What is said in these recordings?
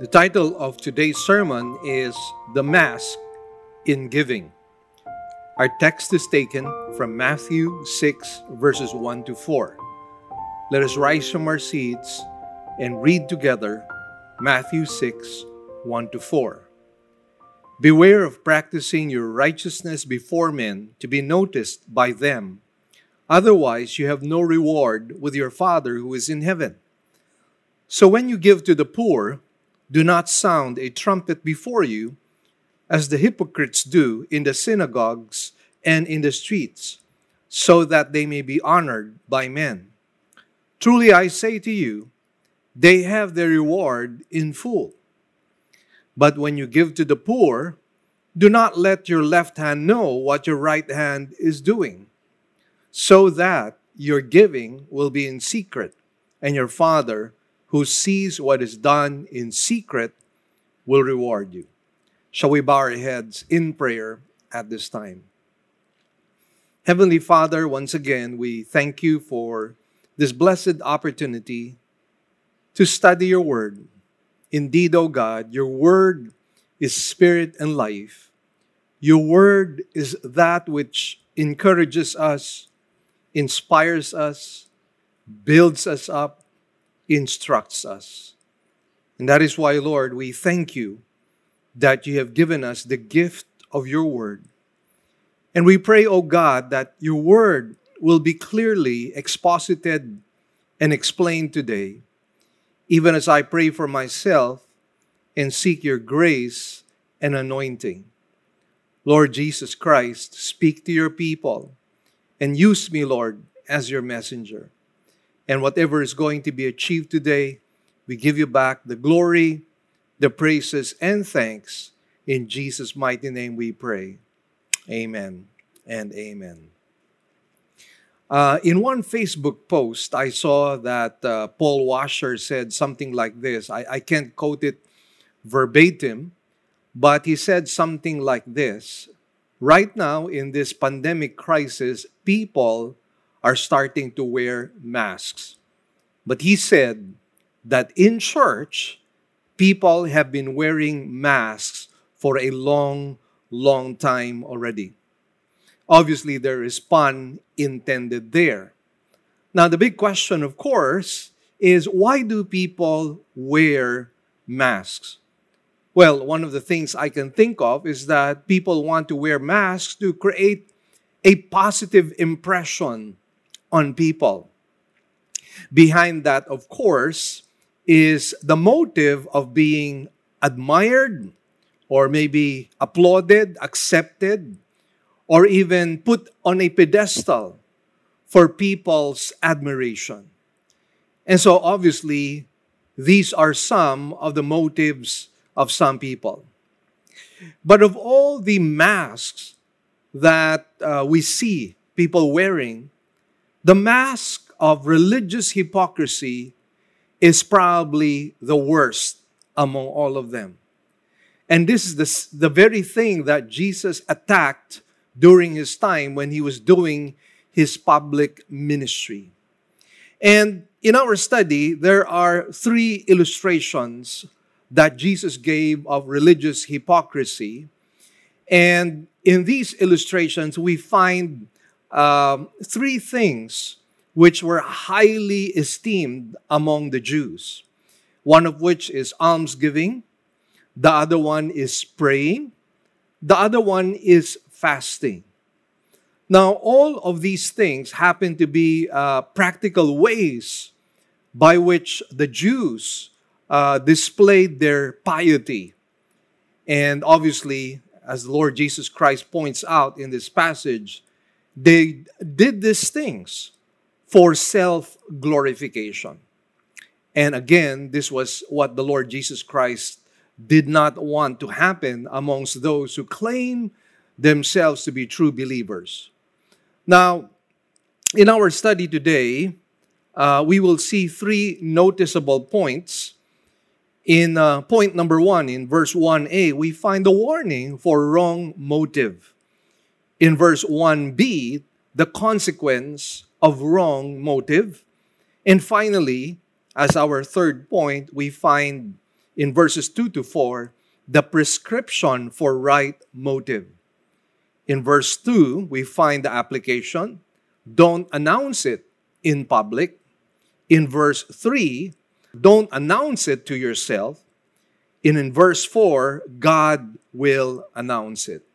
The title of today's sermon is The Mask in Giving. Our text is taken from Matthew 6, verses 1 to 4. Let us rise from our seats and read together Matthew 6, 1 to 4. Beware of practicing your righteousness before men to be noticed by them. Otherwise, you have no reward with your Father who is in heaven. So when you give to the poor, do not sound a trumpet before you, as the hypocrites do in the synagogues and in the streets, so that they may be honored by men. Truly I say to you, they have their reward in full. But when you give to the poor, do not let your left hand know what your right hand is doing, so that your giving will be in secret, and your Father who sees what is done in secret will reward you. Shall we bow our heads in prayer at this time? Heavenly Father, once again, we thank you for this blessed opportunity to study your word. Indeed, O God, your word is spirit and life. Your word is that which encourages us, inspires us, builds us up, instructs us. And that is why, Lord, we thank you that you have given us the gift of your word. And we pray, O oh God, that your word will be clearly exposited and explained today, even as I pray for myself and seek your grace and anointing. Lord Jesus Christ, speak to your people and use me, Lord, as your messenger. And whatever is going to be achieved today, we give you back the glory, the praises, and thanks. In Jesus' mighty name we pray. Amen and amen. Uh, in one Facebook post, I saw that uh, Paul Washer said something like this. I, I can't quote it verbatim, but he said something like this Right now, in this pandemic crisis, people are starting to wear masks. But he said that in church, people have been wearing masks for a long, long time already. Obviously, there is pun intended there. Now, the big question, of course, is why do people wear masks? Well, one of the things I can think of is that people want to wear masks to create a positive impression on people. Behind that, of course, is the motive of being admired or maybe applauded, accepted, or even put on a pedestal for people's admiration. And so, obviously, these are some of the motives of some people. But of all the masks that uh, we see people wearing, the mask of religious hypocrisy is probably the worst among all of them. And this is the, the very thing that Jesus attacked during his time when he was doing his public ministry. And in our study, there are three illustrations that Jesus gave of religious hypocrisy. And in these illustrations, we find um, three things which were highly esteemed among the Jews. One of which is almsgiving, the other one is praying, the other one is fasting. Now, all of these things happen to be uh, practical ways by which the Jews uh, displayed their piety. And obviously, as the Lord Jesus Christ points out in this passage, they did these things for self glorification. And again, this was what the Lord Jesus Christ did not want to happen amongst those who claim themselves to be true believers. Now, in our study today, uh, we will see three noticeable points. In uh, point number one, in verse 1a, we find the warning for wrong motive in verse 1b, the consequence of wrong motive. And finally, as our third point, we find in verses 2 to 4 the prescription for right motive. In verse 2, we find the application don't announce it in public. In verse 3, don't announce it to yourself. And in verse 4, God will announce it.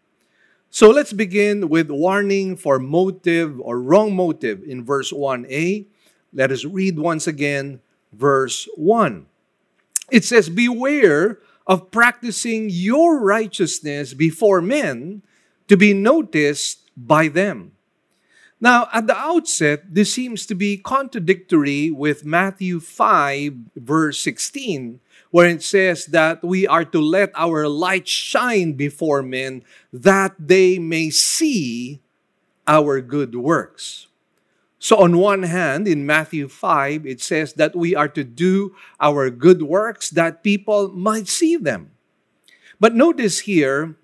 So let's begin with warning for motive or wrong motive in verse 1a. Let us read once again verse 1. It says, Beware of practicing your righteousness before men to be noticed by them. Now, at the outset, this seems to be contradictory with Matthew 5, verse 16, where it says that we are to let our light shine before men that they may see our good works. So, on one hand, in Matthew 5, it says that we are to do our good works that people might see them. But notice here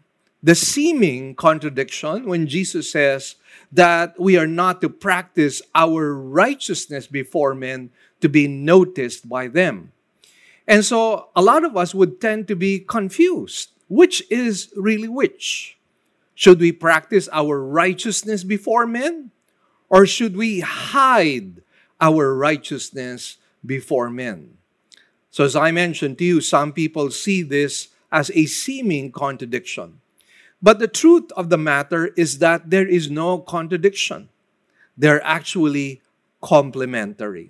the seeming contradiction when Jesus says that we are not to practice our righteousness before men to be noticed by them. And so, a lot of us would tend to be confused. Which is really which? Should we practice our righteousness before men? Or should we hide our righteousness before men? So, as I mentioned to you, some people see this as a seeming contradiction. But the truth of the matter is that there is no contradiction. They're actually complementary.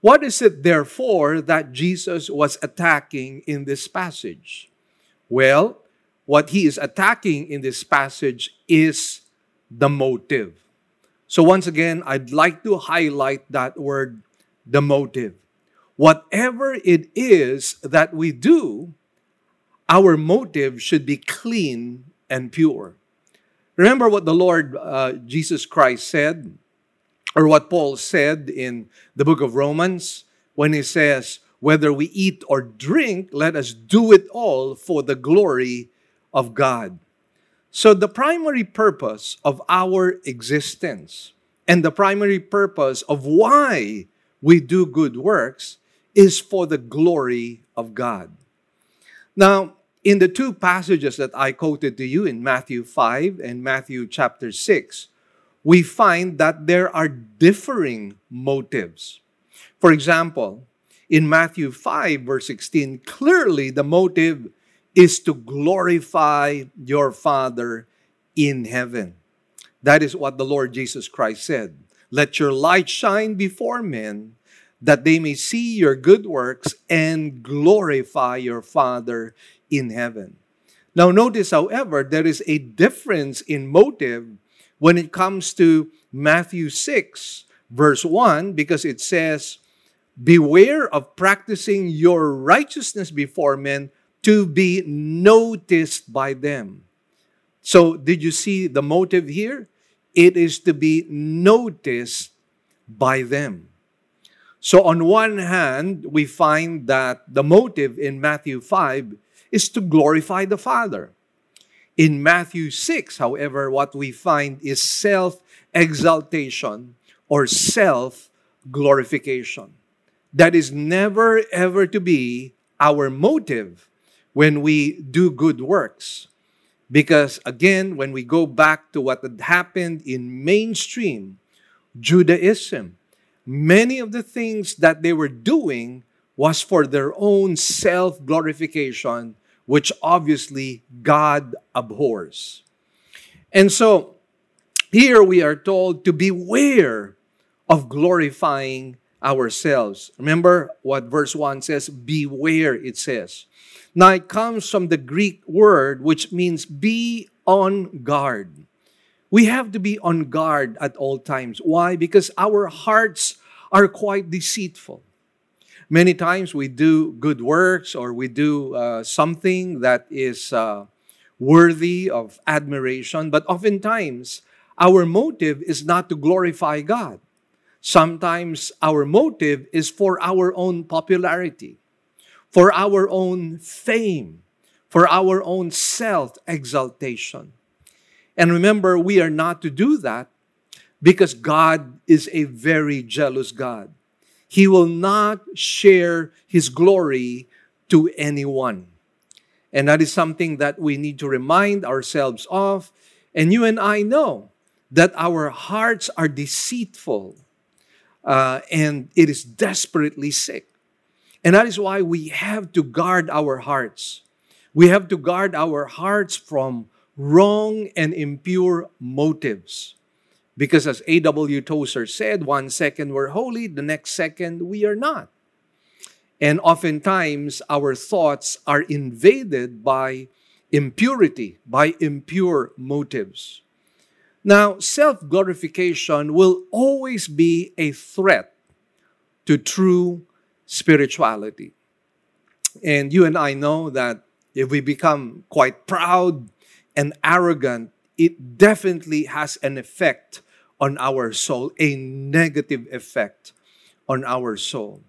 What is it, therefore, that Jesus was attacking in this passage? Well, what he is attacking in this passage is the motive. So, once again, I'd like to highlight that word, the motive. Whatever it is that we do, our motive should be clean and pure. Remember what the Lord uh, Jesus Christ said, or what Paul said in the book of Romans when he says, Whether we eat or drink, let us do it all for the glory of God. So, the primary purpose of our existence and the primary purpose of why we do good works is for the glory of God. Now, in the two passages that I quoted to you in Matthew 5 and Matthew chapter 6, we find that there are differing motives. For example, in Matthew 5, verse 16, clearly the motive is to glorify your Father in heaven. That is what the Lord Jesus Christ said. Let your light shine before men that they may see your good works and glorify your Father in heaven. Now, notice, however, there is a difference in motive when it comes to Matthew 6, verse 1, because it says, Beware of practicing your righteousness before men to be noticed by them. So, did you see the motive here? It is to be noticed by them. So, on one hand, we find that the motive in Matthew 5 is to glorify the Father. In Matthew 6, however, what we find is self exaltation or self glorification. That is never ever to be our motive when we do good works. Because again, when we go back to what had happened in mainstream Judaism, many of the things that they were doing was for their own self glorification, which obviously God abhors. And so here we are told to beware of glorifying ourselves. Remember what verse 1 says? Beware, it says. Now it comes from the Greek word which means be on guard. We have to be on guard at all times. Why? Because our hearts are quite deceitful. Many times we do good works or we do uh, something that is uh, worthy of admiration, but oftentimes our motive is not to glorify God. Sometimes our motive is for our own popularity for our own fame, for our own self exaltation. And remember, we are not to do that because God is a very jealous God. He will not share his glory to anyone. And that is something that we need to remind ourselves of. And you and I know that our hearts are deceitful uh, and it is desperately sick. And that is why we have to guard our hearts. We have to guard our hearts from wrong and impure motives. Because as A.W. Tozer said, one second we're holy, the next second we are not. And oftentimes our thoughts are invaded by impurity, by impure motives. Now, self glorification will always be a threat to true spirituality. And you and I know that if we become quite proud and arrogant, it definitely has an effect on our soul, a negative effect on our soul.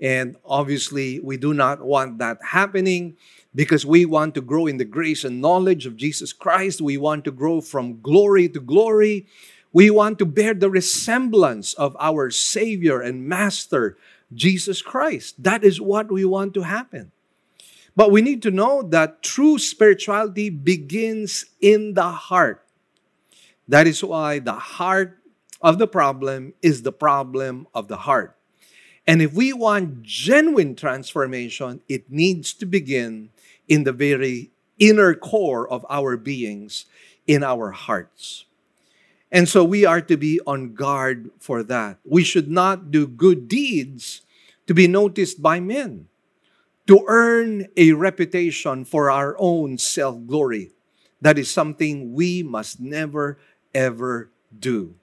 And obviously, we do not want that happening because we want to grow in the grace and knowledge of Jesus Christ. We want to grow from glory to glory. We want to bear the resemblance of our Savior and Master, Jesus Christ. That is what we want to happen. But we need to know that true spirituality begins in the heart. That is why the heart of the problem is the problem of the heart. And if we want genuine transformation, it needs to begin in the very inner core of our beings, in our hearts. And so we are to be on guard for that. We should not do good deeds to be noticed by men, to earn a reputation for our own self glory. That is something we must never, ever do.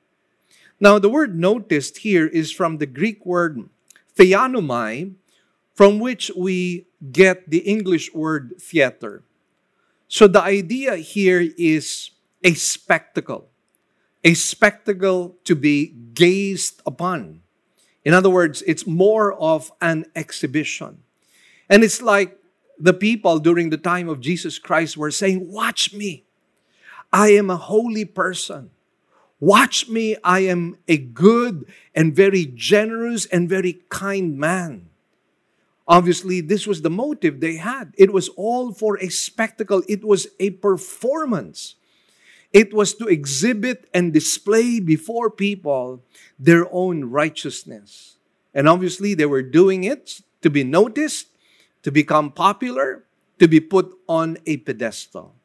Now, the word noticed here is from the Greek word theaomai, from which we get the English word theater. So the idea here is a spectacle, a spectacle to be gazed upon. In other words, it's more of an exhibition. And it's like the people during the time of Jesus Christ were saying, Watch me. I am a holy person. Watch me. I am a good and very generous and very kind man. Obviously, this was the motive they had. It was all for a spectacle, it was a performance. It was to exhibit and display before people their own righteousness. And obviously, they were doing it to be noticed, to become popular, to be put on a pedestal.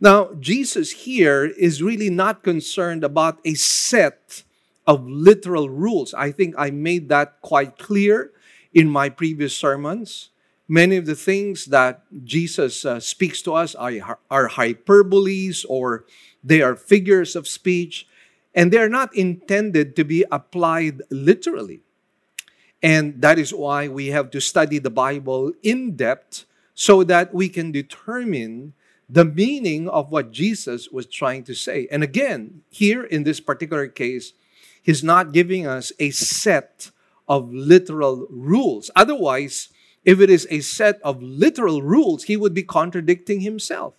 Now, Jesus here is really not concerned about a set of literal rules. I think I made that quite clear in my previous sermons. Many of the things that Jesus uh, speaks to us are, are hyperboles or they are figures of speech, and they are not intended to be applied literally. And that is why we have to study the Bible in depth so that we can determine the meaning of what Jesus was trying to say. And again, here in this particular case, he's not giving us a set of literal rules. Otherwise, if it is a set of literal rules, he would be contradicting himself.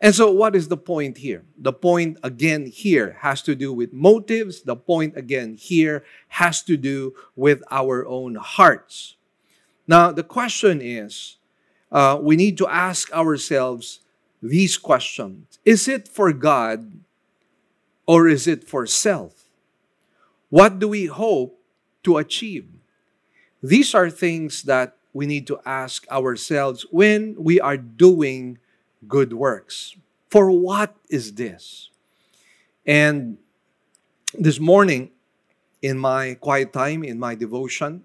And so, what is the point here? The point again here has to do with motives. The point again here has to do with our own hearts. Now, the question is uh, we need to ask ourselves these questions Is it for God or is it for self? What do we hope to achieve. These are things that we need to ask ourselves when we are doing good works. For what is this? And this morning, in my quiet time, in my devotion,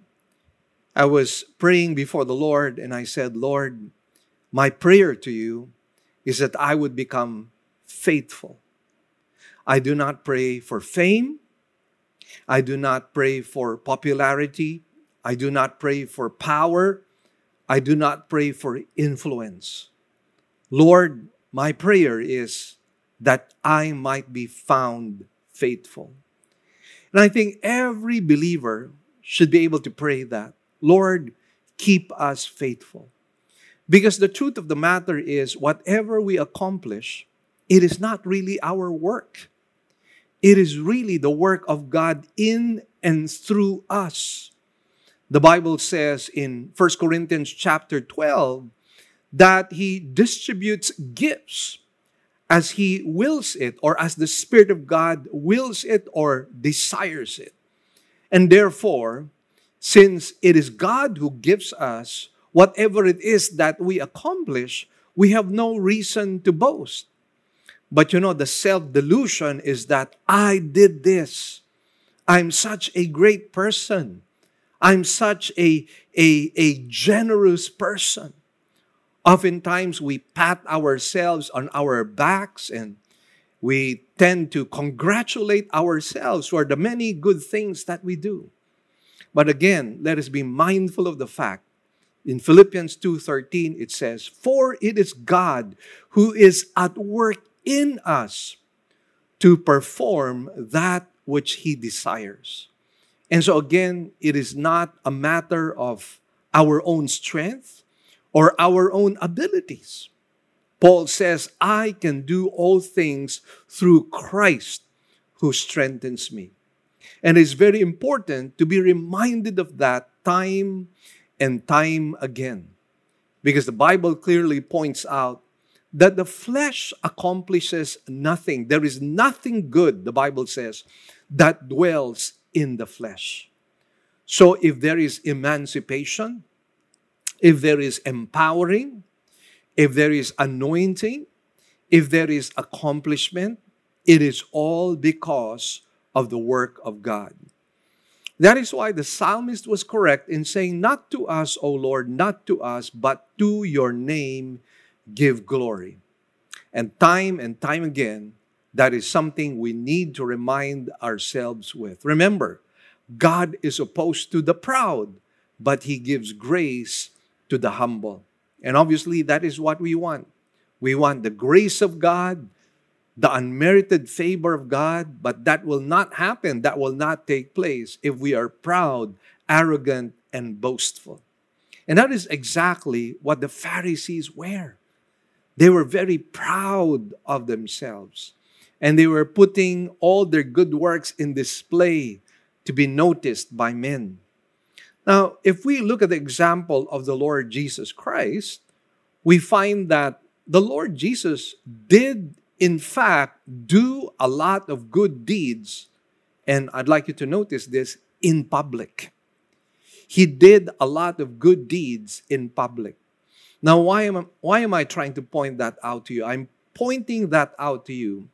I was praying before the Lord and I said, Lord, my prayer to you is that I would become faithful. I do not pray for fame. I do not pray for popularity. I do not pray for power. I do not pray for influence. Lord, my prayer is that I might be found faithful. And I think every believer should be able to pray that. Lord, keep us faithful. Because the truth of the matter is, whatever we accomplish, it is not really our work. It is really the work of God in and through us. The Bible says in 1 Corinthians chapter 12 that he distributes gifts as he wills it or as the Spirit of God wills it or desires it. And therefore, since it is God who gives us whatever it is that we accomplish, we have no reason to boast. But you know, the self delusion is that I did this. I'm such a great person. I'm such a, a, a generous person. Oftentimes, we pat ourselves on our backs and we tend to congratulate ourselves for the many good things that we do. But again, let us be mindful of the fact in Philippians 2:13 it says, "For it is God who is at work in us to perform that which he desires." And so again, it is not a matter of our own strength or our own abilities. Paul says, I can do all things through Christ who strengthens me. And it's very important to be reminded of that time and time again. Because the Bible clearly points out that the flesh accomplishes nothing. There is nothing good, the Bible says, that dwells in the flesh. So if there is emancipation, if there is empowering, if there is anointing, if there is accomplishment, it is all because of the work of God. That is why the psalmist was correct in saying, Not to us, O Lord, not to us, but to your name give glory. And time and time again, that is something we need to remind ourselves with. Remember, God is opposed to the proud, but he gives grace to the humble. And obviously, that is what we want. We want the grace of God, the unmerited favor of God, but that will not happen. That will not take place if we are proud, arrogant, and boastful. And that is exactly what the Pharisees were. They were very proud of themselves. And they were putting all their good works in display to be noticed by men. Now, if we look at the example of the Lord Jesus Christ, we find that the Lord Jesus did, in fact, do a lot of good deeds. And I'd like you to notice this in public. He did a lot of good deeds in public. Now, why am, I, why am I trying to point that out to you? I'm pointing that out to you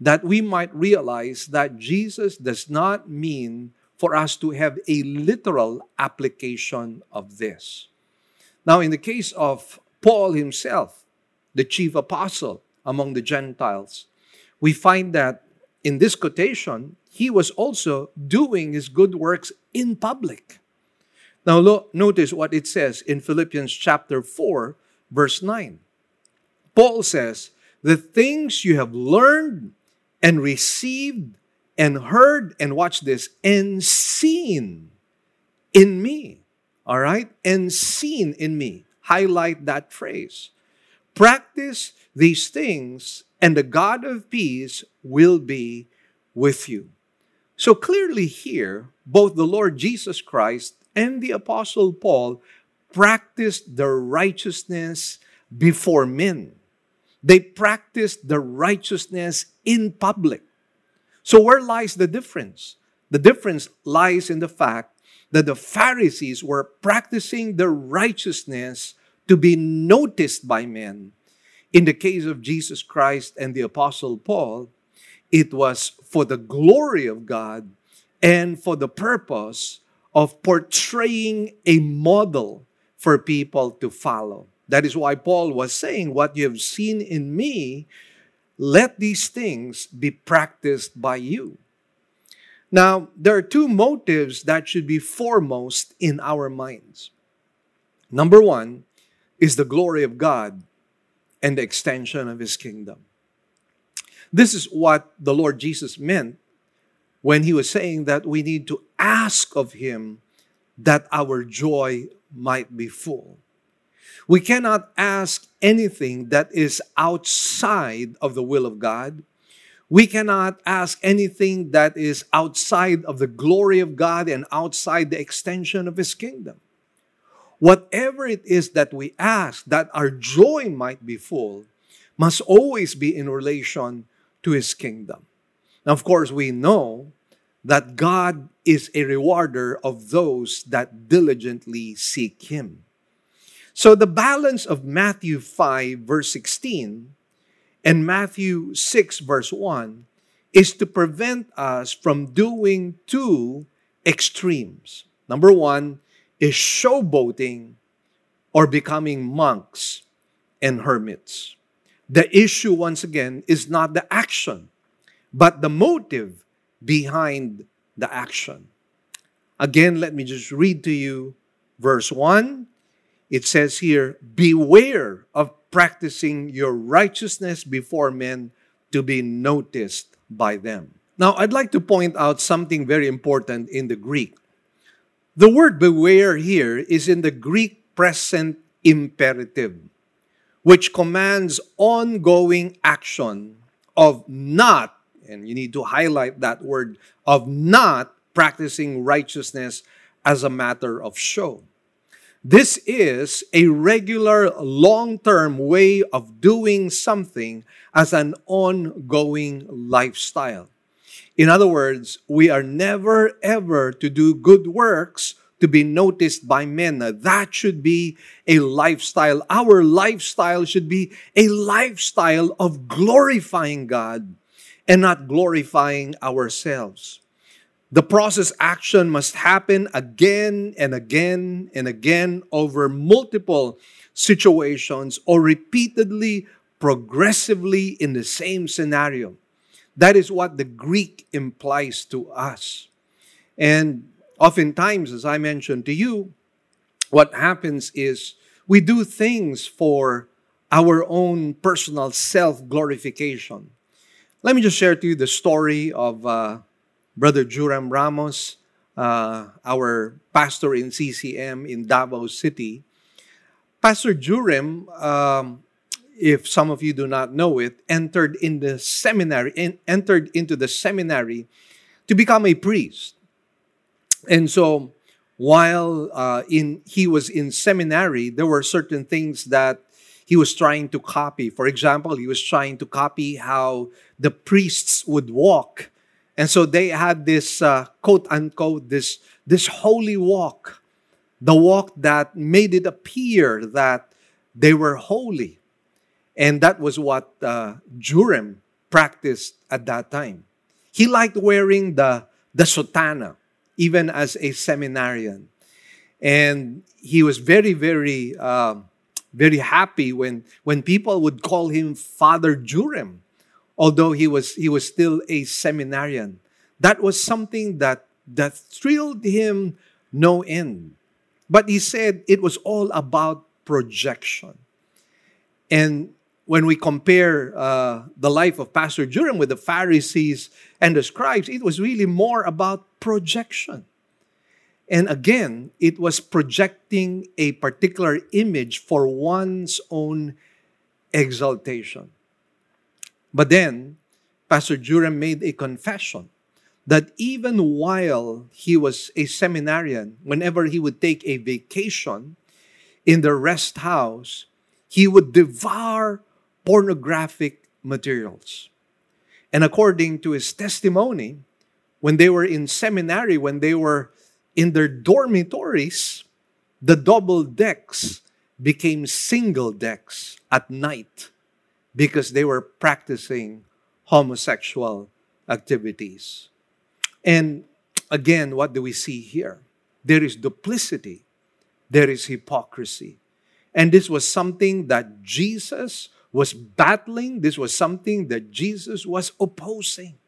that we might realize that Jesus does not mean for us to have a literal application of this. Now, in the case of Paul himself, the chief apostle among the Gentiles, we find that in this quotation, he was also doing his good works in public. Now, look, notice what it says in Philippians chapter 4, verse 9. Paul says, The things you have learned and received and heard and watch this and seen in me. All right? And seen in me. Highlight that phrase. Practice these things, and the God of peace will be with you. So clearly, here, both the Lord Jesus Christ and the Apostle Paul practiced the righteousness before men. They practiced the righteousness in public. So, where lies the difference? The difference lies in the fact that the Pharisees were practicing the righteousness to be noticed by men. In the case of Jesus Christ and the Apostle Paul, it was for the glory of God and for the purpose of portraying a model for people to follow. That is why Paul was saying, What you have seen in me, let these things be practiced by you. Now, there are two motives that should be foremost in our minds. Number one is the glory of God and the extension of His kingdom. This is what the Lord Jesus meant when He was saying that we need to ask of Him that our joy might be full. We cannot ask anything that is outside of the will of God. We cannot ask anything that is outside of the glory of God and outside the extension of His kingdom. Whatever it is that we ask, that our joy might be full, must always be in relation to His kingdom. Now, of course, we know that God is a rewarder of those that diligently seek Him. So, the balance of Matthew 5, verse 16, and Matthew 6, verse 1, is to prevent us from doing two extremes. Number one is showboating or becoming monks and hermits. The issue, once again, is not the action, but the motive behind the action. Again, let me just read to you verse 1. It says here, Beware of practicing your righteousness before men to be noticed by them. Now, I'd like to point out something very important in the Greek. The word beware here is in the Greek present imperative, which commands ongoing action of not and you need to highlight that word of not practicing righteousness as a matter of show. This is a regular long term way of doing something as an ongoing lifestyle. In other words, we are never ever to do good works to be noticed by men. That should be a lifestyle. Our lifestyle should be a lifestyle of glorifying God and not glorifying ourselves. The process action must happen again and again and again over multiple situations or repeatedly, progressively in the same scenario. That is what the Greek implies to us. And oftentimes, as I mentioned to you, what happens is we do things for our own personal self glorification. Let me just share to you the story of uh, Brother Juram Ramos, uh, our pastor in CCM in Davao City. Pastor Juram, um, if some of you do not know it, entered in the seminary, in, entered into the seminary to become a priest. And so, while uh, in he was in seminary, there were certain things that he was trying to copy. For example, he was trying to copy how the priests would walk. And so they had this uh, quote unquote, this, this holy walk, the walk that made it appear that they were holy. And that was what uh, practiced at that time. He liked wearing the, the sotana, even as a seminarian. And he was very, very uh, very happy when, when people would call him Father Juram, although he was, he was still a seminarian. That was something that, that thrilled him no end. But he said it was all about projection. And when we compare uh, the life of Pastor Juram with the Pharisees and the scribes, it was really more about projection. And again, it was projecting a particular image for one's own exaltation. But then, Pastor Juram made a confession that even while he was a seminarian, whenever he would take a vacation in the rest house, he would devour pornographic materials. And according to his testimony, when they were in seminary, when they were in their dormitories, the double decks became single decks at night because they were practicing homosexual activities. And again, what do we see here? There is duplicity, there is hypocrisy. And this was something that Jesus was battling, this was something that Jesus was opposing.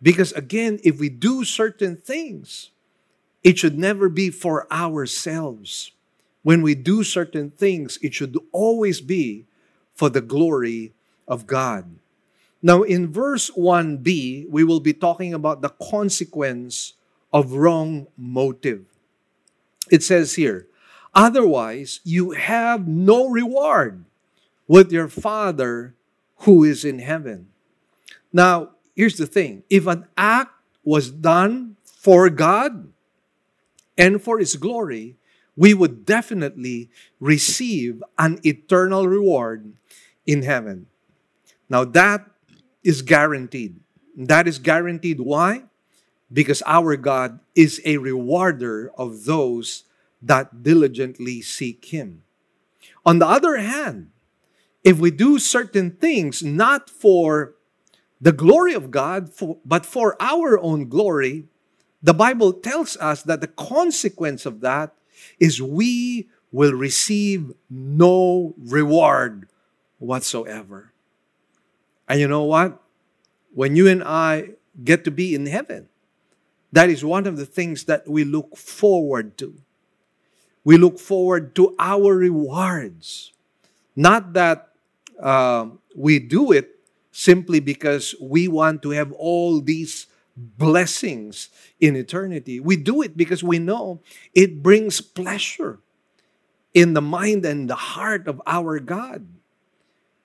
Because again, if we do certain things, it should never be for ourselves. When we do certain things, it should always be for the glory of God. Now, in verse 1b, we will be talking about the consequence of wrong motive. It says here, Otherwise, you have no reward with your Father who is in heaven. Now, here's the thing if an act was done for God and for His glory, we would definitely receive an eternal reward in heaven. Now, that is guaranteed. That is guaranteed. Why? Because our God is a rewarder of those that diligently seek Him. On the other hand, if we do certain things not for the glory of God, for, but for our own glory, the Bible tells us that the consequence of that is we will receive no reward whatsoever. And you know what? When you and I get to be in heaven, that is one of the things that we look forward to. We look forward to our rewards. Not that uh, we do it simply because we want to have all these blessings in eternity. We do it because we know it brings pleasure in the mind and the heart of our God.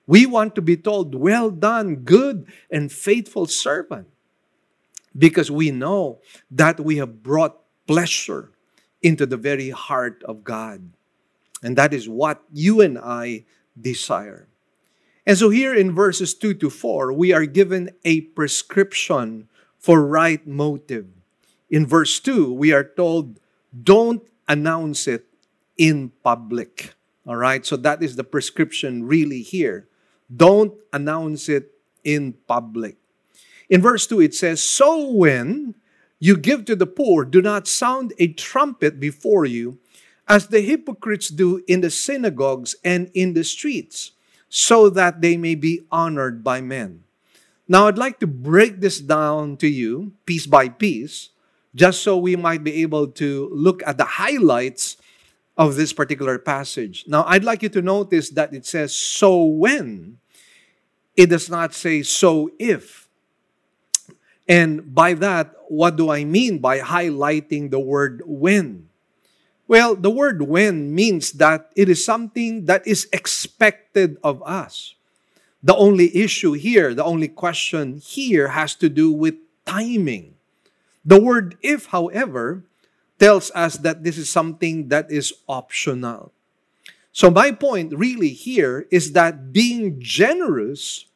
We want to be told, Well done, good and faithful servant, because we know that we have brought pleasure into the very heart of God. And that is what you and I desire. And so, here in verses 2 to 4, we are given a prescription for right motive. In verse 2, we are told, don't announce it in public. All right, so that is the prescription really here. Don't announce it in public. In verse 2, it says, So when you give to the poor, do not sound a trumpet before you, as the hypocrites do in the synagogues and in the streets, so that they may be honored by men. Now, I'd like to break this down to you piece by piece, just so we might be able to look at the highlights of this particular passage. Now, I'd like you to notice that it says, so when. It does not say, so if. And by that, what do I mean by highlighting the word when? Well, the word when means that it is something that is expected of us. The only issue here, the only question here has to do with timing. The word if, however, tells us that this is something that is optional. So, my point really here is that being generous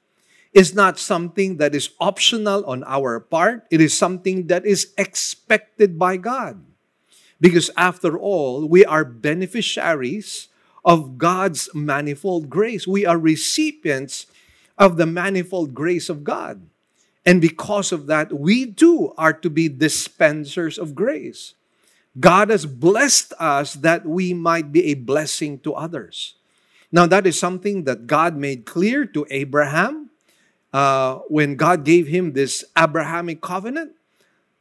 is not something that is optional on our part, it is something that is expected by God. Because after all, we are beneficiaries of God's manifold grace. We are recipients of the manifold grace of God. And because of that, we too are to be dispensers of grace. God has blessed us that we might be a blessing to others. Now, that is something that God made clear to Abraham uh, when God gave him this Abrahamic covenant,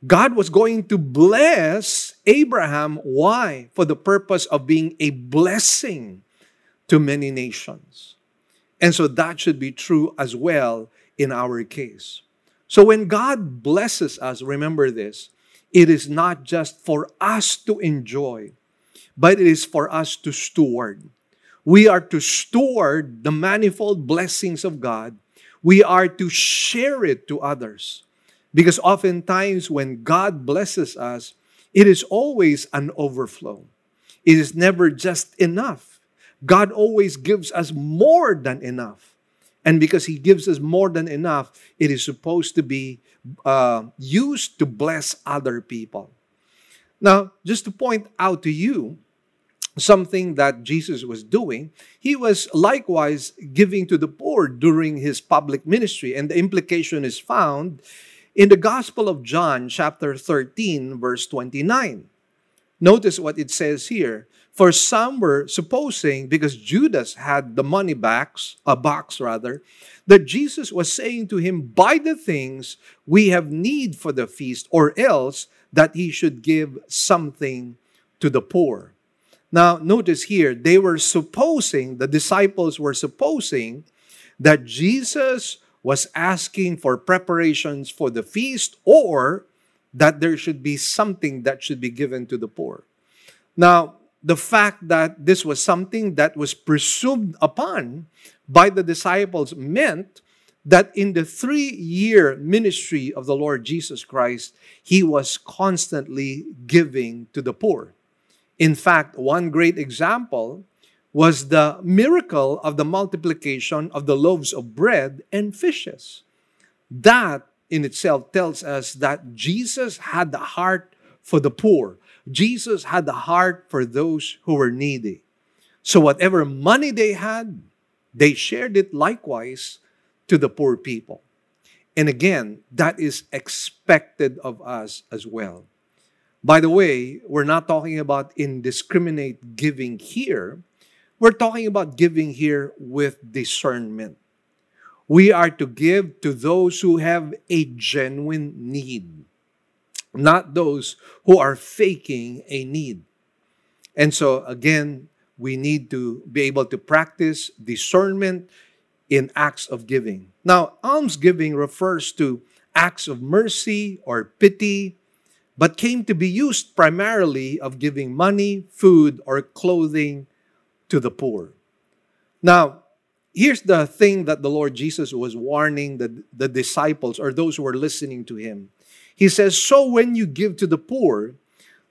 God was going to bless Abraham. Why? For the purpose of being a blessing to many nations. And so that should be true as well in our case. So when God blesses us, remember this, it is not just for us to enjoy, but it is for us to steward. We are to steward the manifold blessings of God we are to share it to others. Because oftentimes when God blesses us, it is always an overflow. It is never just enough. God always gives us more than enough. And because He gives us more than enough, it is supposed to be uh, used to bless other people. Now, just to point out to you, something that Jesus was doing, he was likewise giving to the poor during his public ministry. And the implication is found in the Gospel of John, chapter 13, verse 29. Notice what it says here. For some were supposing, because Judas had the money box, a box rather, that Jesus was saying to him, Buy the things we have need for the feast, or else that he should give something to the poor. Now, notice here, they were supposing, the disciples were supposing that Jesus was asking for preparations for the feast or that there should be something that should be given to the poor. Now, the fact that this was something that was presumed upon by the disciples meant that in the three year ministry of the Lord Jesus Christ, he was constantly giving to the poor. In fact, one great example was the miracle of the multiplication of the loaves of bread and fishes. That in itself tells us that Jesus had the heart for the poor. Jesus had the heart for those who were needy. So, whatever money they had, they shared it likewise to the poor people. And again, that is expected of us as well. By the way, we're not talking about indiscriminate giving here. We're talking about giving here with discernment. We are to give to those who have a genuine need, not those who are faking a need. And so, again, we need to be able to practice discernment in acts of giving. Now, almsgiving refers to acts of mercy or pity, but came to be used primarily of giving money, food, or clothing to the poor. Now, here's the thing that the Lord Jesus was warning the, the disciples or those who were listening to him. He says, So when you give to the poor,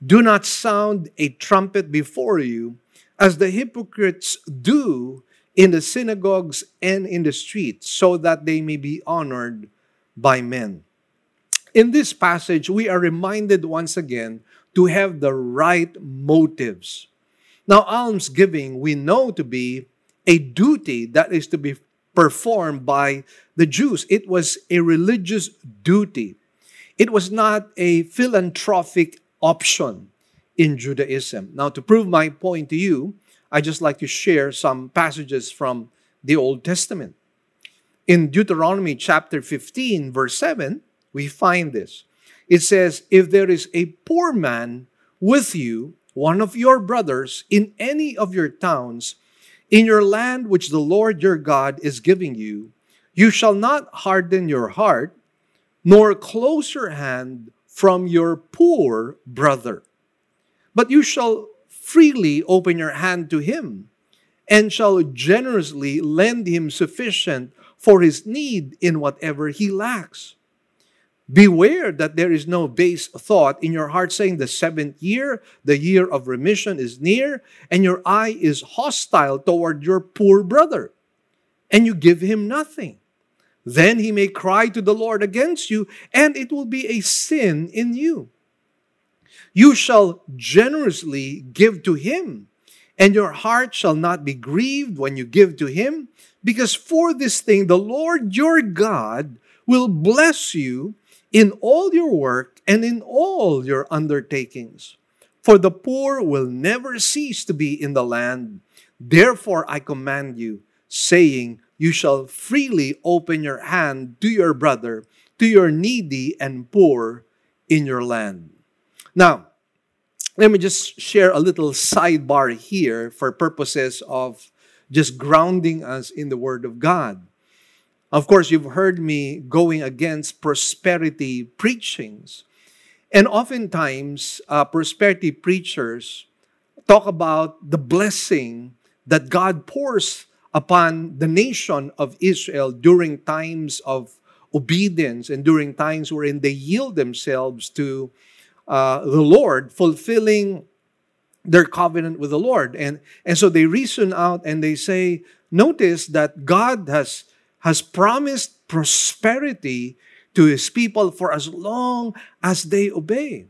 do not sound a trumpet before you, as the hypocrites do in the synagogues and in the streets, so that they may be honored by men. In this passage, we are reminded once again to have the right motives. Now, almsgiving we know to be a duty that is to be performed by the Jews. It was a religious duty. It was not a philanthropic option in Judaism. Now, to prove my point to you, I just like to share some passages from the Old Testament. In Deuteronomy chapter 15, verse 7, we find this. It says, If there is a poor man with you, one of your brothers, in any of your towns, in your land which the Lord your God is giving you, you shall not harden your heart, nor close your hand from your poor brother. But you shall freely open your hand to him and shall generously lend him sufficient for his need in whatever he lacks. Beware that there is no base thought in your heart saying, The seventh year, the year of remission is near, and your eye is hostile toward your poor brother, and you give him nothing. Then he may cry to the Lord against you, and it will be a sin in you. You shall generously give to him, and your heart shall not be grieved when you give to him, because for this thing the Lord your God will bless you in all your work and in all your undertakings. For the poor will never cease to be in the land. Therefore I command you, saying, You shall freely open your hand to your brother, to your needy and poor in your land. Now, let me just share a little sidebar here for purposes of just grounding us in the Word of God. Of course, you've heard me going against prosperity preachings. And oftentimes, uh, prosperity preachers talk about the blessing that God pours upon the nation of Israel during times of obedience and during times wherein they yield themselves to uh, the Lord, fulfilling their covenant with the Lord. And, and so they reason out and they say, notice that God has, has promised prosperity to his people for as long as they obey.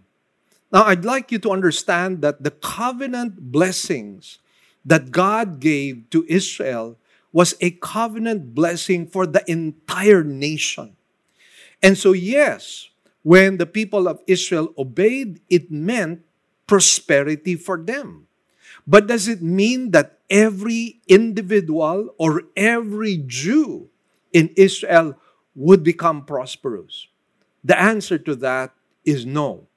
Now, I'd like you to understand that the covenant blessings that God gave to Israel was a covenant blessing for the entire nation. And so, yes, when the people of Israel obeyed, it meant prosperity for them. But does it mean that every individual or every Jew in Israel would become prosperous? The answer to that is no.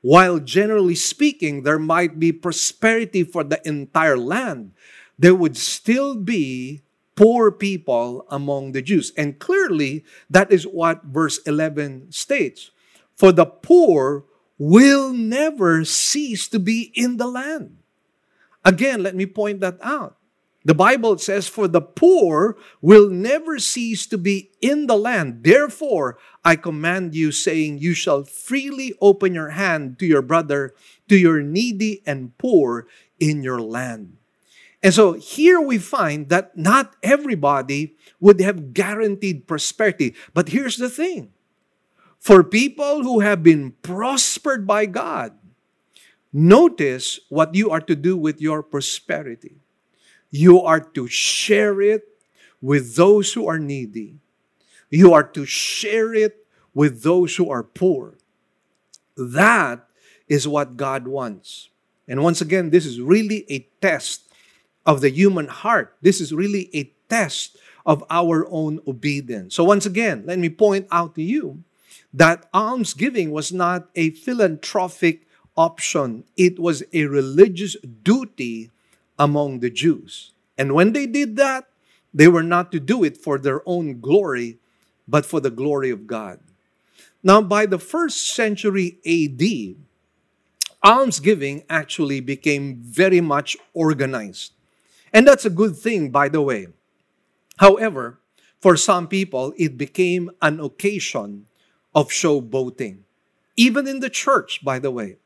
While generally speaking, there might be prosperity for the entire land, there would still be poor people among the Jews. And clearly, that is what verse 11 states. For the poor will never cease to be in the land. Again, let me point that out. The Bible says, For the poor will never cease to be in the land. Therefore, I command you, saying, You shall freely open your hand to your brother, to your needy and poor in your land. And so here we find that not everybody would have guaranteed prosperity. But here's the thing for people who have been prospered by God, notice what you are to do with your prosperity. You are to share it with those who are needy. You are to share it with those who are poor. That is what God wants. And once again, this is really a test of the human heart. This is really a test of our own obedience. So, once again, let me point out to you that almsgiving was not a philanthropic option, it was a religious duty among the Jews. And when they did that, they were not to do it for their own glory, but for the glory of God. Now, by the first century AD, almsgiving actually became very much organized. And that's a good thing, by the way. However, for some people, it became an occasion of showboating, even in the church, by the way.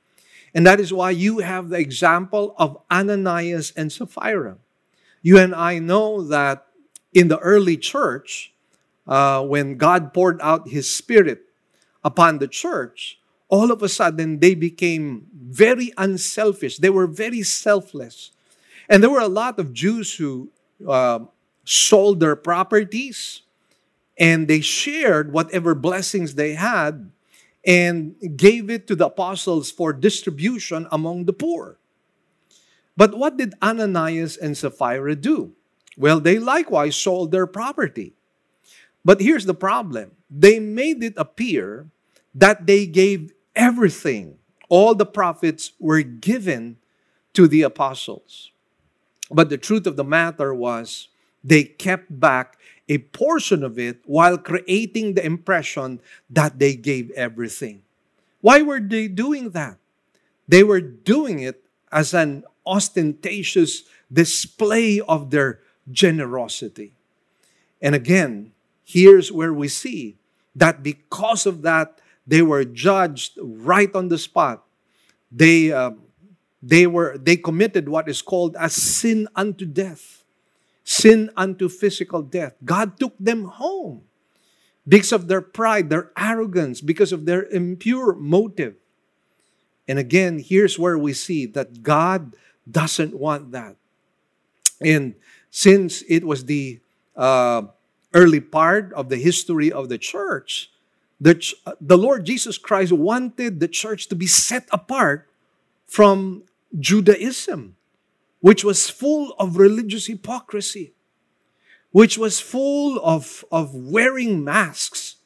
And that is why you have the example of Ananias and Sapphira. You and I know that in the early church, uh, when God poured out His Spirit upon the church, all of a sudden they became very unselfish. They were very selfless. And there were a lot of Jews who uh, sold their properties and they shared whatever blessings they had and gave it to the apostles for distribution among the poor. But what did Ananias and Sapphira do? Well, they likewise sold their property. But here's the problem they made it appear that they gave everything, all the profits were given to the apostles. But the truth of the matter was, they kept back a portion of it while creating the impression that they gave everything. Why were they doing that? They were doing it as an ostentatious display of their generosity. And again, here's where we see that because of that, they were judged right on the spot. They, uh, they, were, they committed what is called a sin unto death sin unto physical death. God took them home because of their pride, their arrogance, because of their impure motive. And again, here's where we see that God doesn't want that. And since it was the uh, early part of the history of the church, the, ch- the Lord Jesus Christ wanted the church to be set apart from Judaism which was full of religious hypocrisy, which was full of, of wearing masks.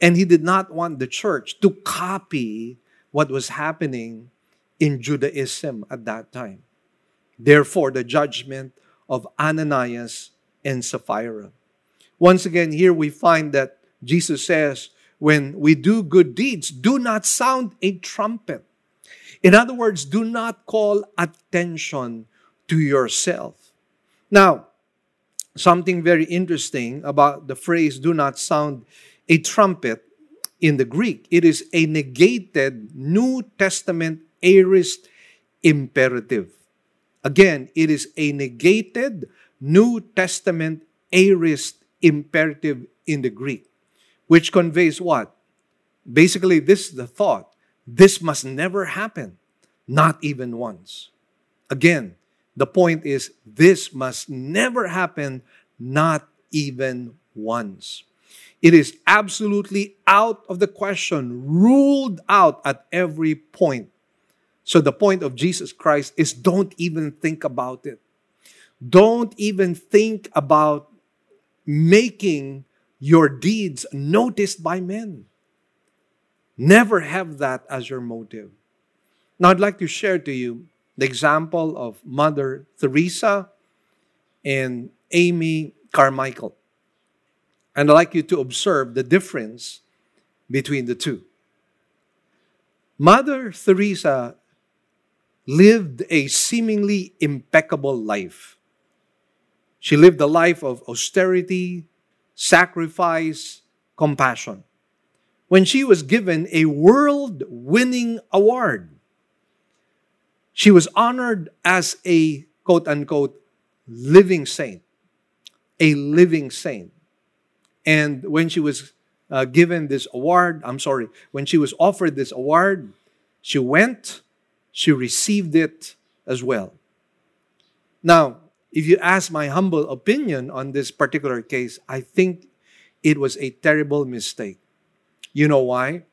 And he did not want the church to copy what was happening in Judaism at that time. Therefore, the judgment of Ananias and Sapphira. Once again, here we find that Jesus says, when we do good deeds, do not sound a trumpet in other words, do not call attention to yourself. Now, something very interesting about the phrase do not sound a trumpet in the Greek. It is a negated New Testament aorist imperative. Again, it is a negated New Testament aorist imperative in the Greek, which conveys what? Basically, this is the thought this must never happen, not even once. Again, the point is this must never happen, not even once. It is absolutely out of the question, ruled out at every point. So the point of Jesus Christ is don't even think about it. Don't even think about making your deeds noticed by men. Never have that as your motive. Now, I'd like to share to you the example of Mother Teresa and Amy Carmichael. And I'd like you to observe the difference between the two. Mother Teresa lived a seemingly impeccable life. She lived a life of austerity, sacrifice, compassion. When she was given a world winning award, she was honored as a quote unquote living saint. A living saint. And when she was uh, given this award, I'm sorry, when she was offered this award, she went, she received it as well. Now, if you ask my humble opinion on this particular case, I think it was a terrible mistake. You know why?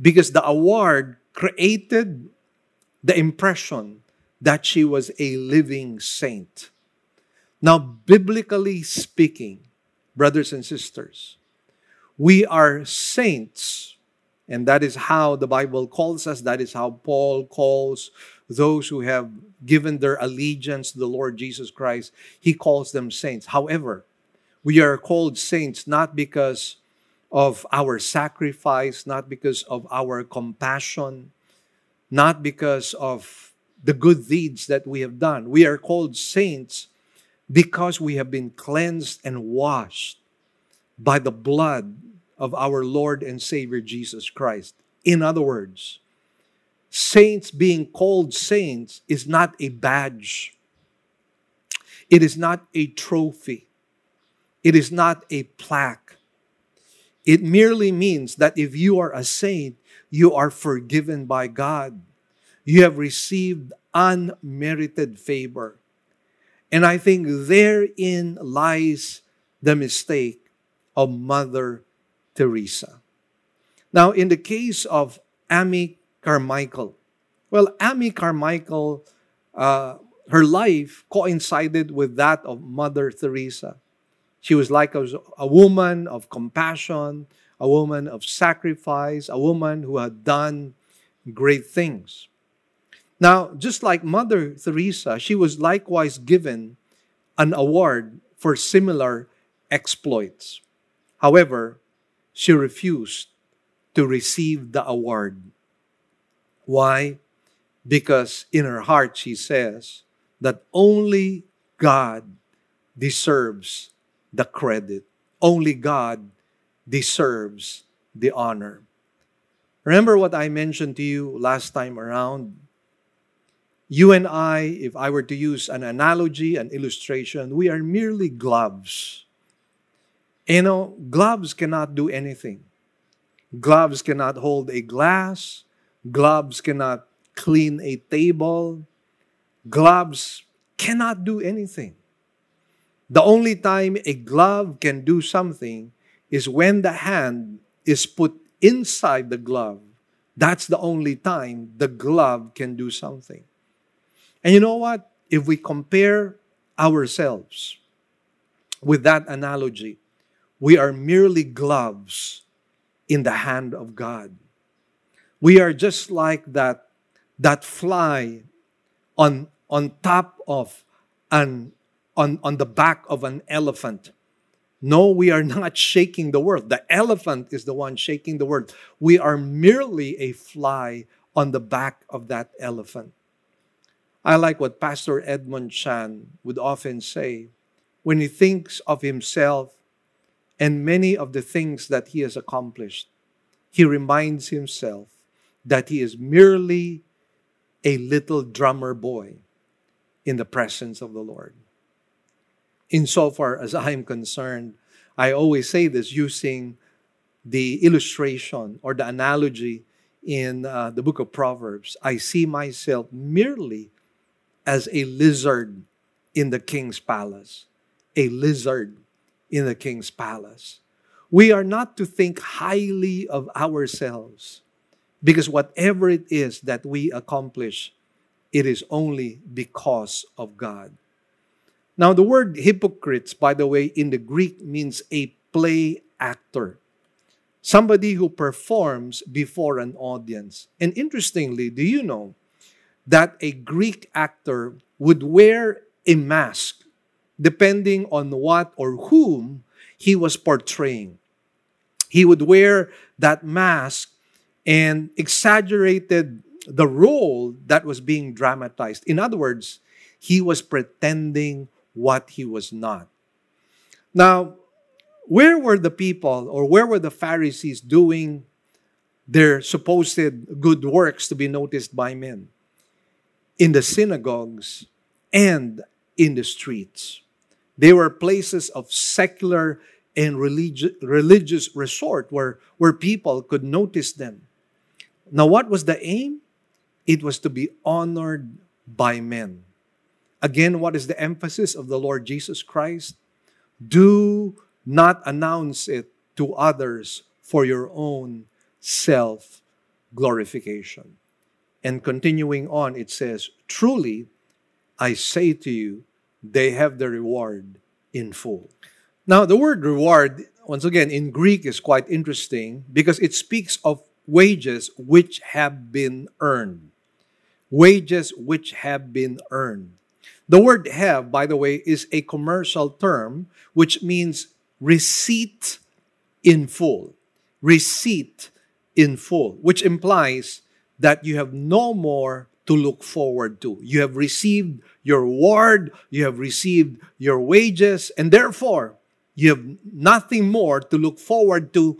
Because the award created the impression that she was a living saint. Now, biblically speaking, brothers and sisters, we are saints. And that is how the Bible calls us. That is how Paul calls those who have given their allegiance to the Lord Jesus Christ. He calls them saints. However, we are called saints not because of our sacrifice, not because of our compassion, not because of the good deeds that we have done. We are called saints because we have been cleansed and washed by the blood of our Lord and Savior Jesus Christ. In other words, saints being called saints is not a badge, it is not a trophy, it is not a plaque. It merely means that if you are a saint, you are forgiven by God. You have received unmerited favor. And I think therein lies the mistake of Mother Teresa. Now, in the case of Amy Carmichael, well, Amy Carmichael, uh, her life coincided with that of Mother Teresa. She was like a, a woman of compassion, a woman of sacrifice, a woman who had done great things. Now, just like Mother Teresa, she was likewise given an award for similar exploits. However, she refused to receive the award. Why? Because in her heart she says that only God deserves the credit. Only God deserves the honor. Remember what I mentioned to you last time around? You and I, if I were to use an analogy, an illustration, we are merely gloves. You know, gloves cannot do anything. Gloves cannot hold a glass. Gloves cannot clean a table. Gloves cannot do anything. The only time a glove can do something is when the hand is put inside the glove. That's the only time the glove can do something. And you know what? If we compare ourselves with that analogy, we are merely gloves in the hand of God. We are just like that, that fly on, on top of an on, on the back of an elephant. No, we are not shaking the world. The elephant is the one shaking the world. We are merely a fly on the back of that elephant. I like what Pastor Edmund Chan would often say when he thinks of himself and many of the things that he has accomplished. He reminds himself that he is merely a little drummer boy in the presence of the Lord insofar as I am concerned. I always say this using the illustration or the analogy in uh, the book of Proverbs. I see myself merely as a lizard in the king's palace. A lizard in the king's palace. We are not to think highly of ourselves because whatever it is that we accomplish, it is only because of God. Now, the word hypocrites, by the way, in the Greek means a play actor, somebody who performs before an audience. And interestingly, do you know that a Greek actor would wear a mask depending on what or whom he was portraying? He would wear that mask and exaggerated the role that was being dramatized. In other words, he was pretending what he was not. Now, where were the people or where were the Pharisees doing their supposed good works to be noticed by men? In the synagogues and in the streets. They were places of secular and religi- religious resort where, where people could notice them. Now, what was the aim? It was to be honored by men. Again, what is the emphasis of the Lord Jesus Christ? Do not announce it to others for your own self glorification. And continuing on, it says, Truly, I say to you, they have the reward in full. Now, the word reward, once again, in Greek is quite interesting because it speaks of wages which have been earned. Wages which have been earned. The word have, by the way, is a commercial term which means receipt in full. Receipt in full, which implies that you have no more to look forward to. You have received your reward, you have received your wages, and therefore you have nothing more to look forward to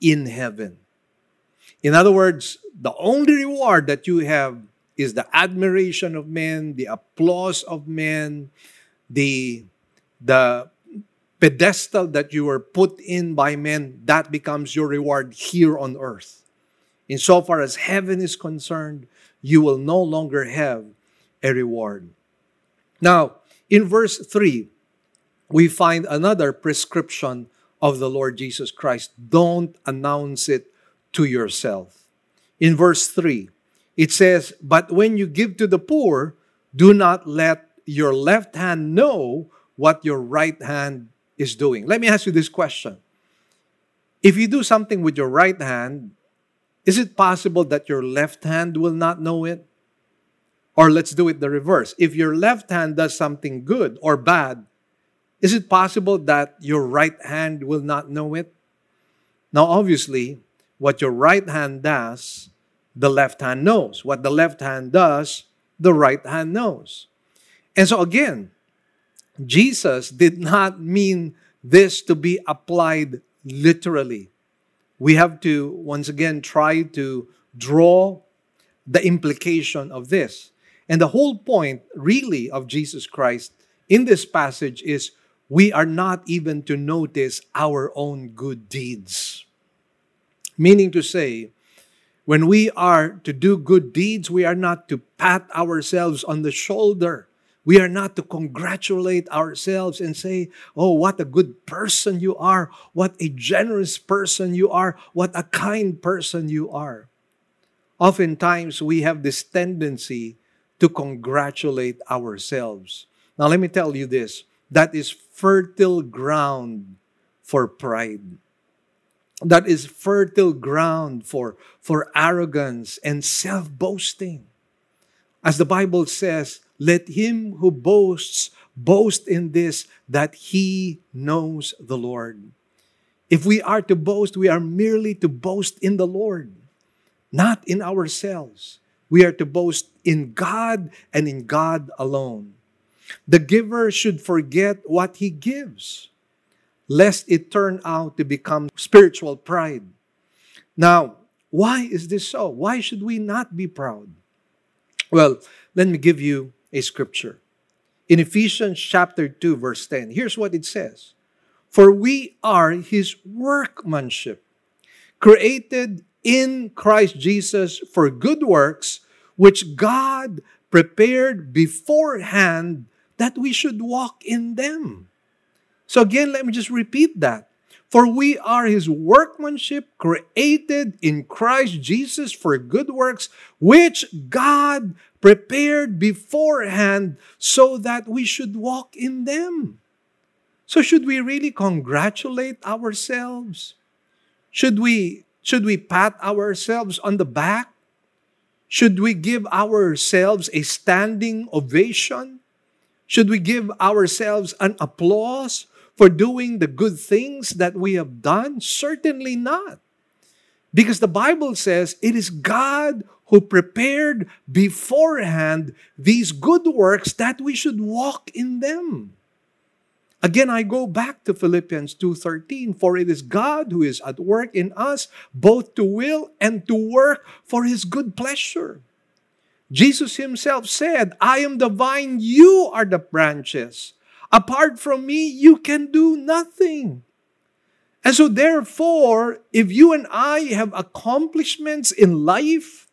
in heaven. In other words, the only reward that you have is the admiration of men, the applause of men, the, the pedestal that you were put in by men, that becomes your reward here on earth. Insofar as heaven is concerned, you will no longer have a reward. Now, in verse 3, we find another prescription of the Lord Jesus Christ. Don't announce it to yourself. In verse 3, it says, But when you give to the poor, do not let your left hand know what your right hand is doing. Let me ask you this question. If you do something with your right hand, is it possible that your left hand will not know it? Or let's do it the reverse. If your left hand does something good or bad, is it possible that your right hand will not know it? Now, obviously, what your right hand does, the left hand knows. What the left hand does, the right hand knows. And so, again, Jesus did not mean this to be applied literally. We have to, once again, try to draw the implication of this. And the whole point, really, of Jesus Christ in this passage is we are not even to notice our own good deeds. Meaning to say, when we are to do good deeds, we are not to pat ourselves on the shoulder. We are not to congratulate ourselves and say, Oh, what a good person you are. What a generous person you are. What a kind person you are. Oftentimes, we have this tendency to congratulate ourselves. Now, let me tell you this that is fertile ground for pride. That is fertile ground for, for arrogance and self boasting. As the Bible says, let him who boasts boast in this that he knows the Lord. If we are to boast, we are merely to boast in the Lord, not in ourselves. We are to boast in God and in God alone. The giver should forget what he gives, lest it turn out to become spiritual pride. Now, why is this so? Why should we not be proud? Well, let me give you a scripture. In Ephesians chapter 2, verse 10, here's what it says For we are his workmanship, created in Christ Jesus for good works, which God prepared beforehand that we should walk in them. So again, let me just repeat that. For we are his workmanship created in Christ Jesus for good works, which God prepared beforehand so that we should walk in them. So should we really congratulate ourselves? Should we should we pat ourselves on the back? Should we give ourselves a standing ovation? Should we give ourselves an applause for doing the good things that we have done? Certainly not. Because the Bible says it is God who prepared beforehand these good works that we should walk in them. Again, I go back to Philippians 2:13, for it is God who is at work in us both to will and to work for his good pleasure. Jesus himself said, I am the vine, you are the branches. Apart from me, you can do nothing. And so, therefore, if you and I have accomplishments in life,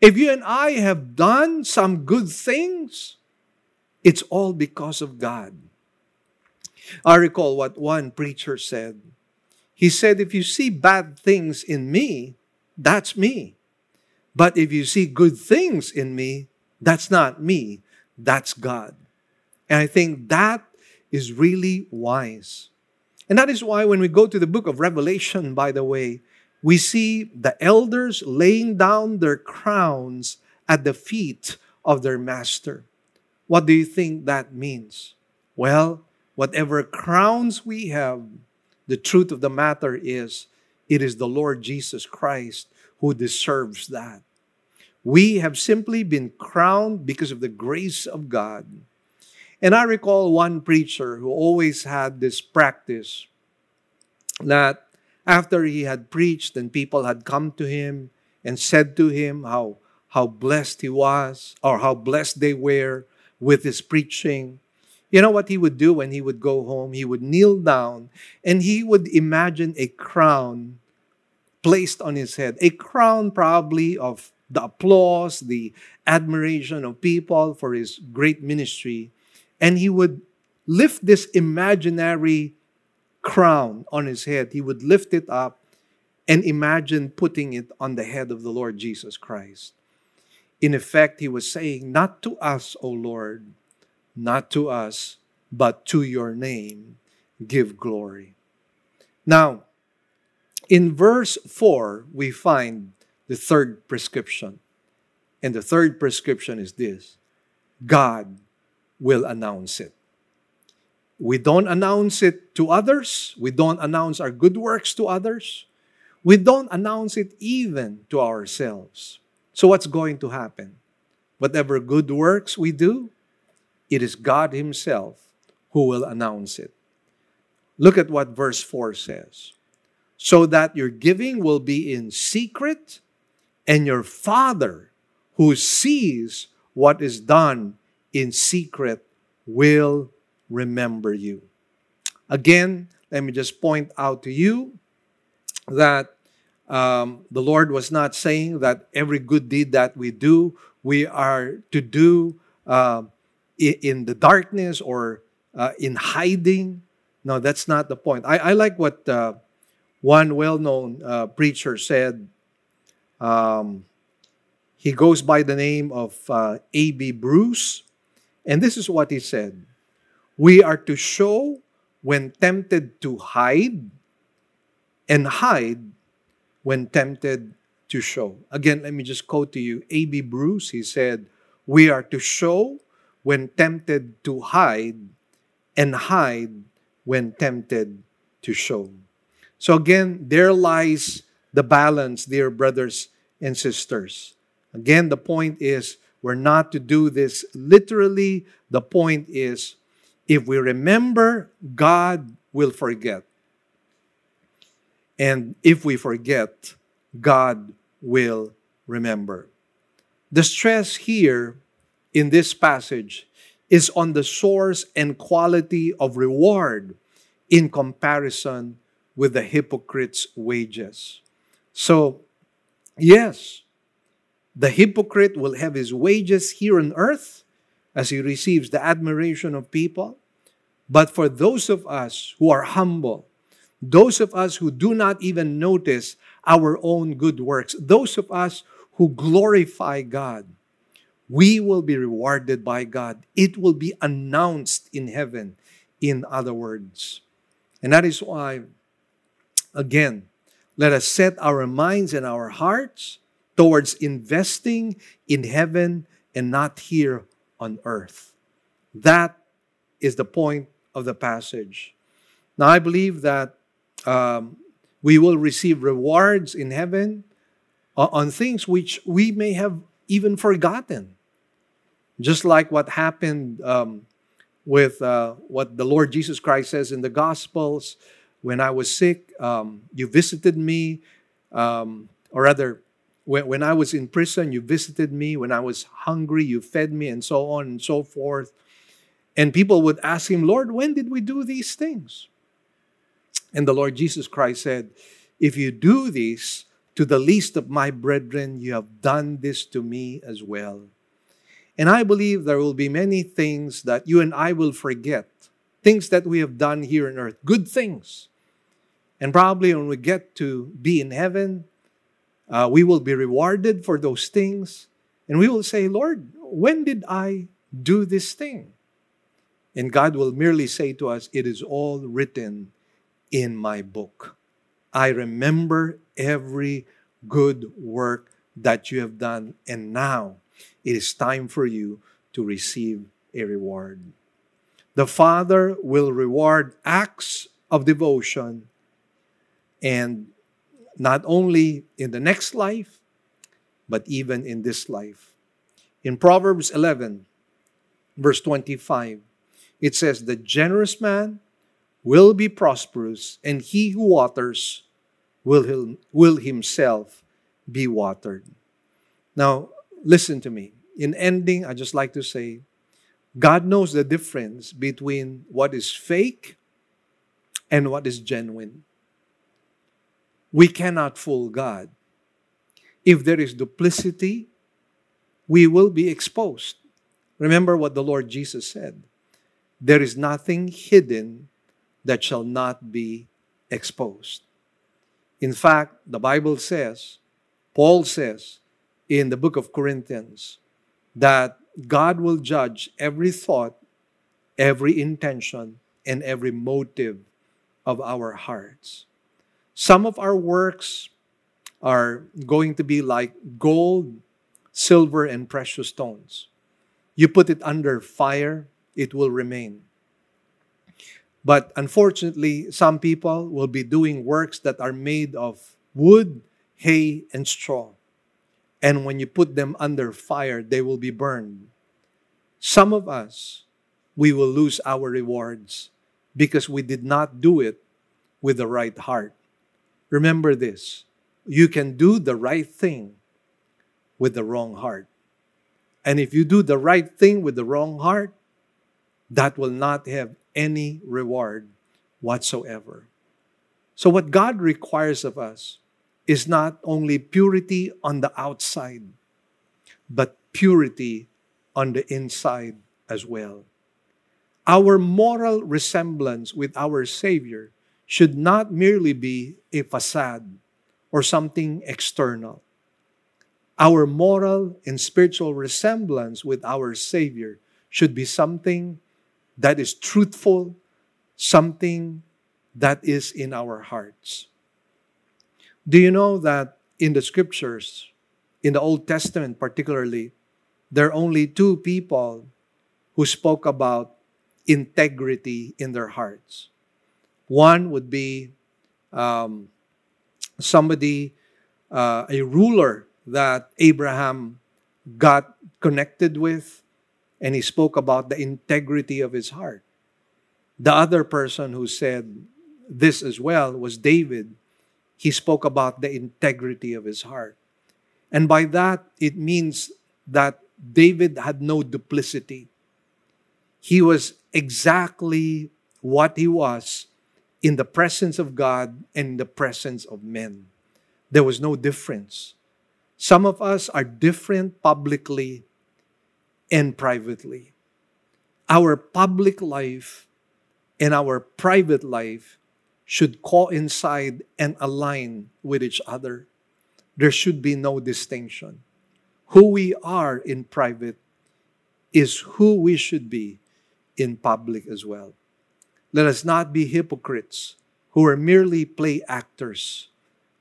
if you and I have done some good things, it's all because of God. I recall what one preacher said. He said, If you see bad things in me, that's me. But if you see good things in me, that's not me, that's God. And I think that is really wise. And that is why when we go to the book of Revelation, by the way, we see the elders laying down their crowns at the feet of their master. What do you think that means? Well, whatever crowns we have, the truth of the matter is it is the Lord Jesus Christ who deserves that. We have simply been crowned because of the grace of God. And I recall one preacher who always had this practice that after he had preached and people had come to him and said to him how, how blessed he was or how blessed they were with his preaching, you know what he would do when he would go home? He would kneel down and he would imagine a crown placed on his head. A crown, probably, of the applause, the admiration of people for his great ministry. And he would lift this imaginary crown on his head. He would lift it up and imagine putting it on the head of the Lord Jesus Christ. In effect, he was saying, Not to us, O Lord, not to us, but to your name give glory. Now, in verse 4, we find the third prescription. And the third prescription is this God will announce it. We don't announce it to others. We don't announce our good works to others. We don't announce it even to ourselves. So, what's going to happen? Whatever good works we do, it is God Himself who will announce it. Look at what verse 4 says. So that your giving will be in secret, and your Father who sees what is done in secret will remember you. Again, let me just point out to you that um, the Lord was not saying that every good deed that we do, we are to do uh, in the darkness or uh, in hiding. No, that's not the point. I, I like what uh, one well known uh, preacher said. Um, he goes by the name of uh, A.B. Bruce. And this is what he said We are to show when tempted to hide, and hide when tempted to show. Again, let me just quote to you A.B. Bruce. He said, We are to show when tempted to hide, and hide when tempted to show. So again, there lies the balance, dear brothers and sisters. Again, the point is we're not to do this literally. The point is if we remember, God will forget. And if we forget, God will remember. The stress here in this passage is on the source and quality of reward in comparison with the hypocrite's wages. So, yes, the hypocrite will have his wages here on earth as he receives the admiration of people. But for those of us who are humble, those of us who do not even notice our own good works, those of us who glorify God, we will be rewarded by God. It will be announced in heaven, in other words. And that is why, again, let us set our minds and our hearts towards investing in heaven and not here on earth. That is the point of the passage. Now, I believe that um, we will receive rewards in heaven on things which we may have even forgotten. Just like what happened um, with uh, what the Lord Jesus Christ says in the Gospels. When I was sick, um, you visited me, um, or rather, when, when I was in prison, you visited me. When I was hungry, you fed me, and so on and so forth. And people would ask him, Lord, when did we do these things? And the Lord Jesus Christ said, If you do this to the least of my brethren, you have done this to me as well. And I believe there will be many things that you and I will forget, things that we have done here on earth, good things. And probably when we get to be in heaven, uh, we will be rewarded for those things. And we will say, Lord, when did I do this thing? And God will merely say to us, It is all written in my book. I remember every good work that you have done, and now it is time for you to receive a reward. The Father will reward acts of devotion, and not only in the next life, but even in this life. In Proverbs 11, verse 25, it says, The generous man will be prosperous, and he who waters will, will himself be watered. Now, listen to me. In ending, I just like to say, God knows the difference between what is fake and what is genuine. We cannot fool God. If there is duplicity, we will be exposed. Remember what the Lord Jesus said there is nothing hidden that shall not be exposed. In fact, the Bible says, Paul says in the book of Corinthians, that God will judge every thought, every intention, and every motive of our hearts. Some of our works are going to be like gold, silver, and precious stones. You put it under fire, it will remain. But unfortunately, some people will be doing works that are made of wood, hay, and straw. And when you put them under fire, they will be burned. Some of us, we will lose our rewards because we did not do it with the right heart. Remember this you can do the right thing with the wrong heart. And if you do the right thing with the wrong heart, that will not have any reward whatsoever. So, what God requires of us is not only purity on the outside, but purity on the inside as well. Our moral resemblance with our Savior should not merely be a facade or something external. Our moral and spiritual resemblance with our Savior should be something that is truthful, something that is in our hearts. Do you know that in the scriptures, in the Old Testament particularly, there are only two people who spoke about integrity in their hearts. One would be um, somebody, uh, a ruler that Abraham got connected with, and he spoke about the integrity of his heart. The other person who said this as well was David, he spoke about the integrity of his heart. And by that, it means that David had no duplicity. He was exactly what he was in the presence of God and in the presence of men. There was no difference. Some of us are different publicly and privately. Our public life and our private life should coincide and align with each other. There should be no distinction. Who we are in private is who we should be in public as well. Let us not be hypocrites who are merely play actors.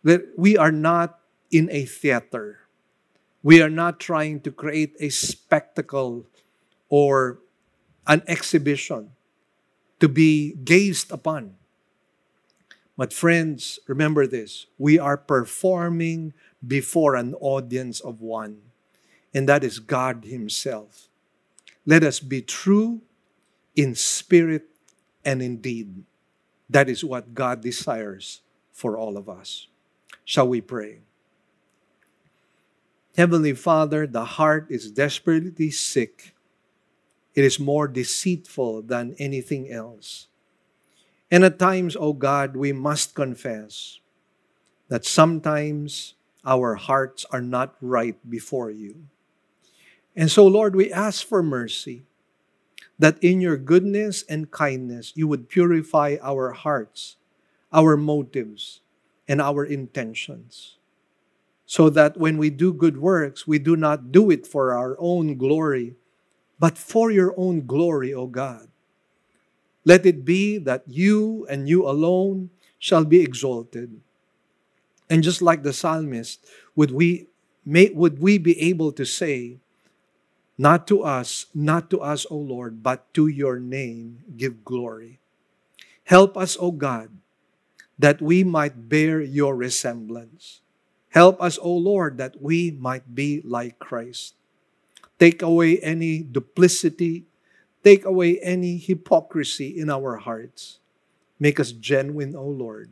That we are not in a theater. We are not trying to create a spectacle or an exhibition to be gazed upon. But, friends, remember this we are performing before an audience of one, and that is God Himself. Let us be true in spirit and indeed. That is what God desires for all of us. Shall we pray? Heavenly Father, the heart is desperately sick. It is more deceitful than anything else. And at times, O oh God, we must confess that sometimes our hearts are not right before you. And so, Lord, we ask for mercy that in your goodness and kindness you would purify our hearts, our motives, and our intentions. So that when we do good works, we do not do it for our own glory, but for your own glory, O God. Let it be that you and you alone shall be exalted. And just like the psalmist, would we, may, would we be able to say, Not to us, not to us, O Lord, but to your name give glory. Help us, O God, that we might bear your resemblance. Help us, O Lord, that we might be like Christ. Take away any duplicity, take away any hypocrisy in our hearts. Make us genuine, O Lord.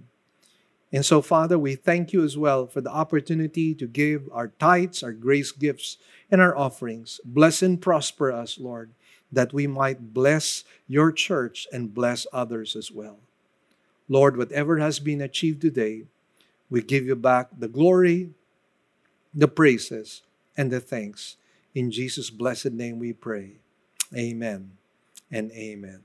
And so, Father, we thank you as well for the opportunity to give our tithes, our grace gifts, and our offerings. Bless and prosper us, Lord, that we might bless your church and bless others as well. Lord, whatever has been achieved today, we give you back the glory, the praises, and the thanks. In Jesus' blessed name we pray. Amen and amen.